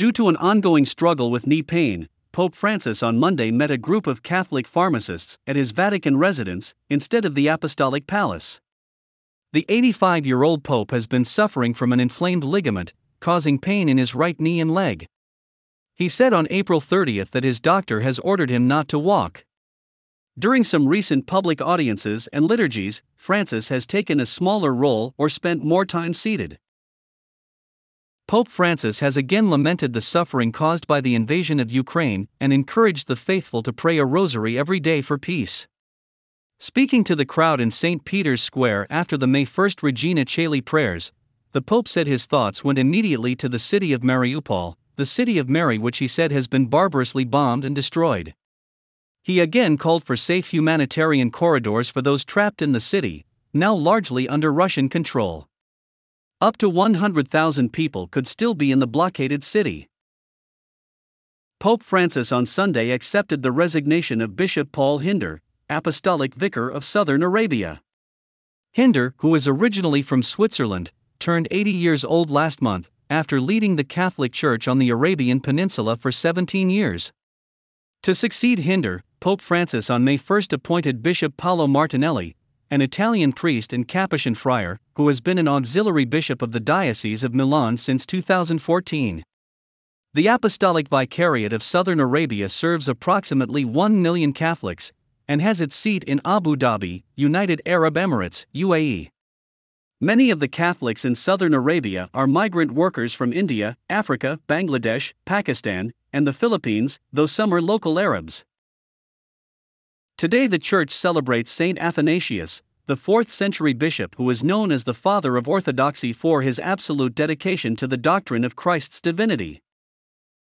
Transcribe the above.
Due to an ongoing struggle with knee pain, Pope Francis on Monday met a group of Catholic pharmacists at his Vatican residence instead of the Apostolic Palace. The 85 year old Pope has been suffering from an inflamed ligament, causing pain in his right knee and leg. He said on April 30 that his doctor has ordered him not to walk. During some recent public audiences and liturgies, Francis has taken a smaller role or spent more time seated. Pope Francis has again lamented the suffering caused by the invasion of Ukraine and encouraged the faithful to pray a rosary every day for peace. Speaking to the crowd in St. Peter's Square after the May 1 Regina Caeli prayers, the Pope said his thoughts went immediately to the city of Mariupol, the city of Mary, which he said has been barbarously bombed and destroyed. He again called for safe humanitarian corridors for those trapped in the city, now largely under Russian control. Up to 100,000 people could still be in the blockaded city. Pope Francis on Sunday accepted the resignation of Bishop Paul Hinder, Apostolic Vicar of Southern Arabia. Hinder, who is originally from Switzerland, turned 80 years old last month after leading the Catholic Church on the Arabian Peninsula for 17 years. To succeed Hinder, Pope Francis on May 1 appointed Bishop Paolo Martinelli, an Italian priest and Capuchin friar, who has been an auxiliary bishop of the Diocese of Milan since 2014. The Apostolic Vicariate of Southern Arabia serves approximately 1 million Catholics and has its seat in Abu Dhabi, United Arab Emirates, UAE. Many of the Catholics in southern Arabia are migrant workers from India, Africa, Bangladesh, Pakistan, and the Philippines, though some are local Arabs. Today, the Church celebrates Saint Athanasius, the 4th century bishop who is known as the father of Orthodoxy for his absolute dedication to the doctrine of Christ's divinity.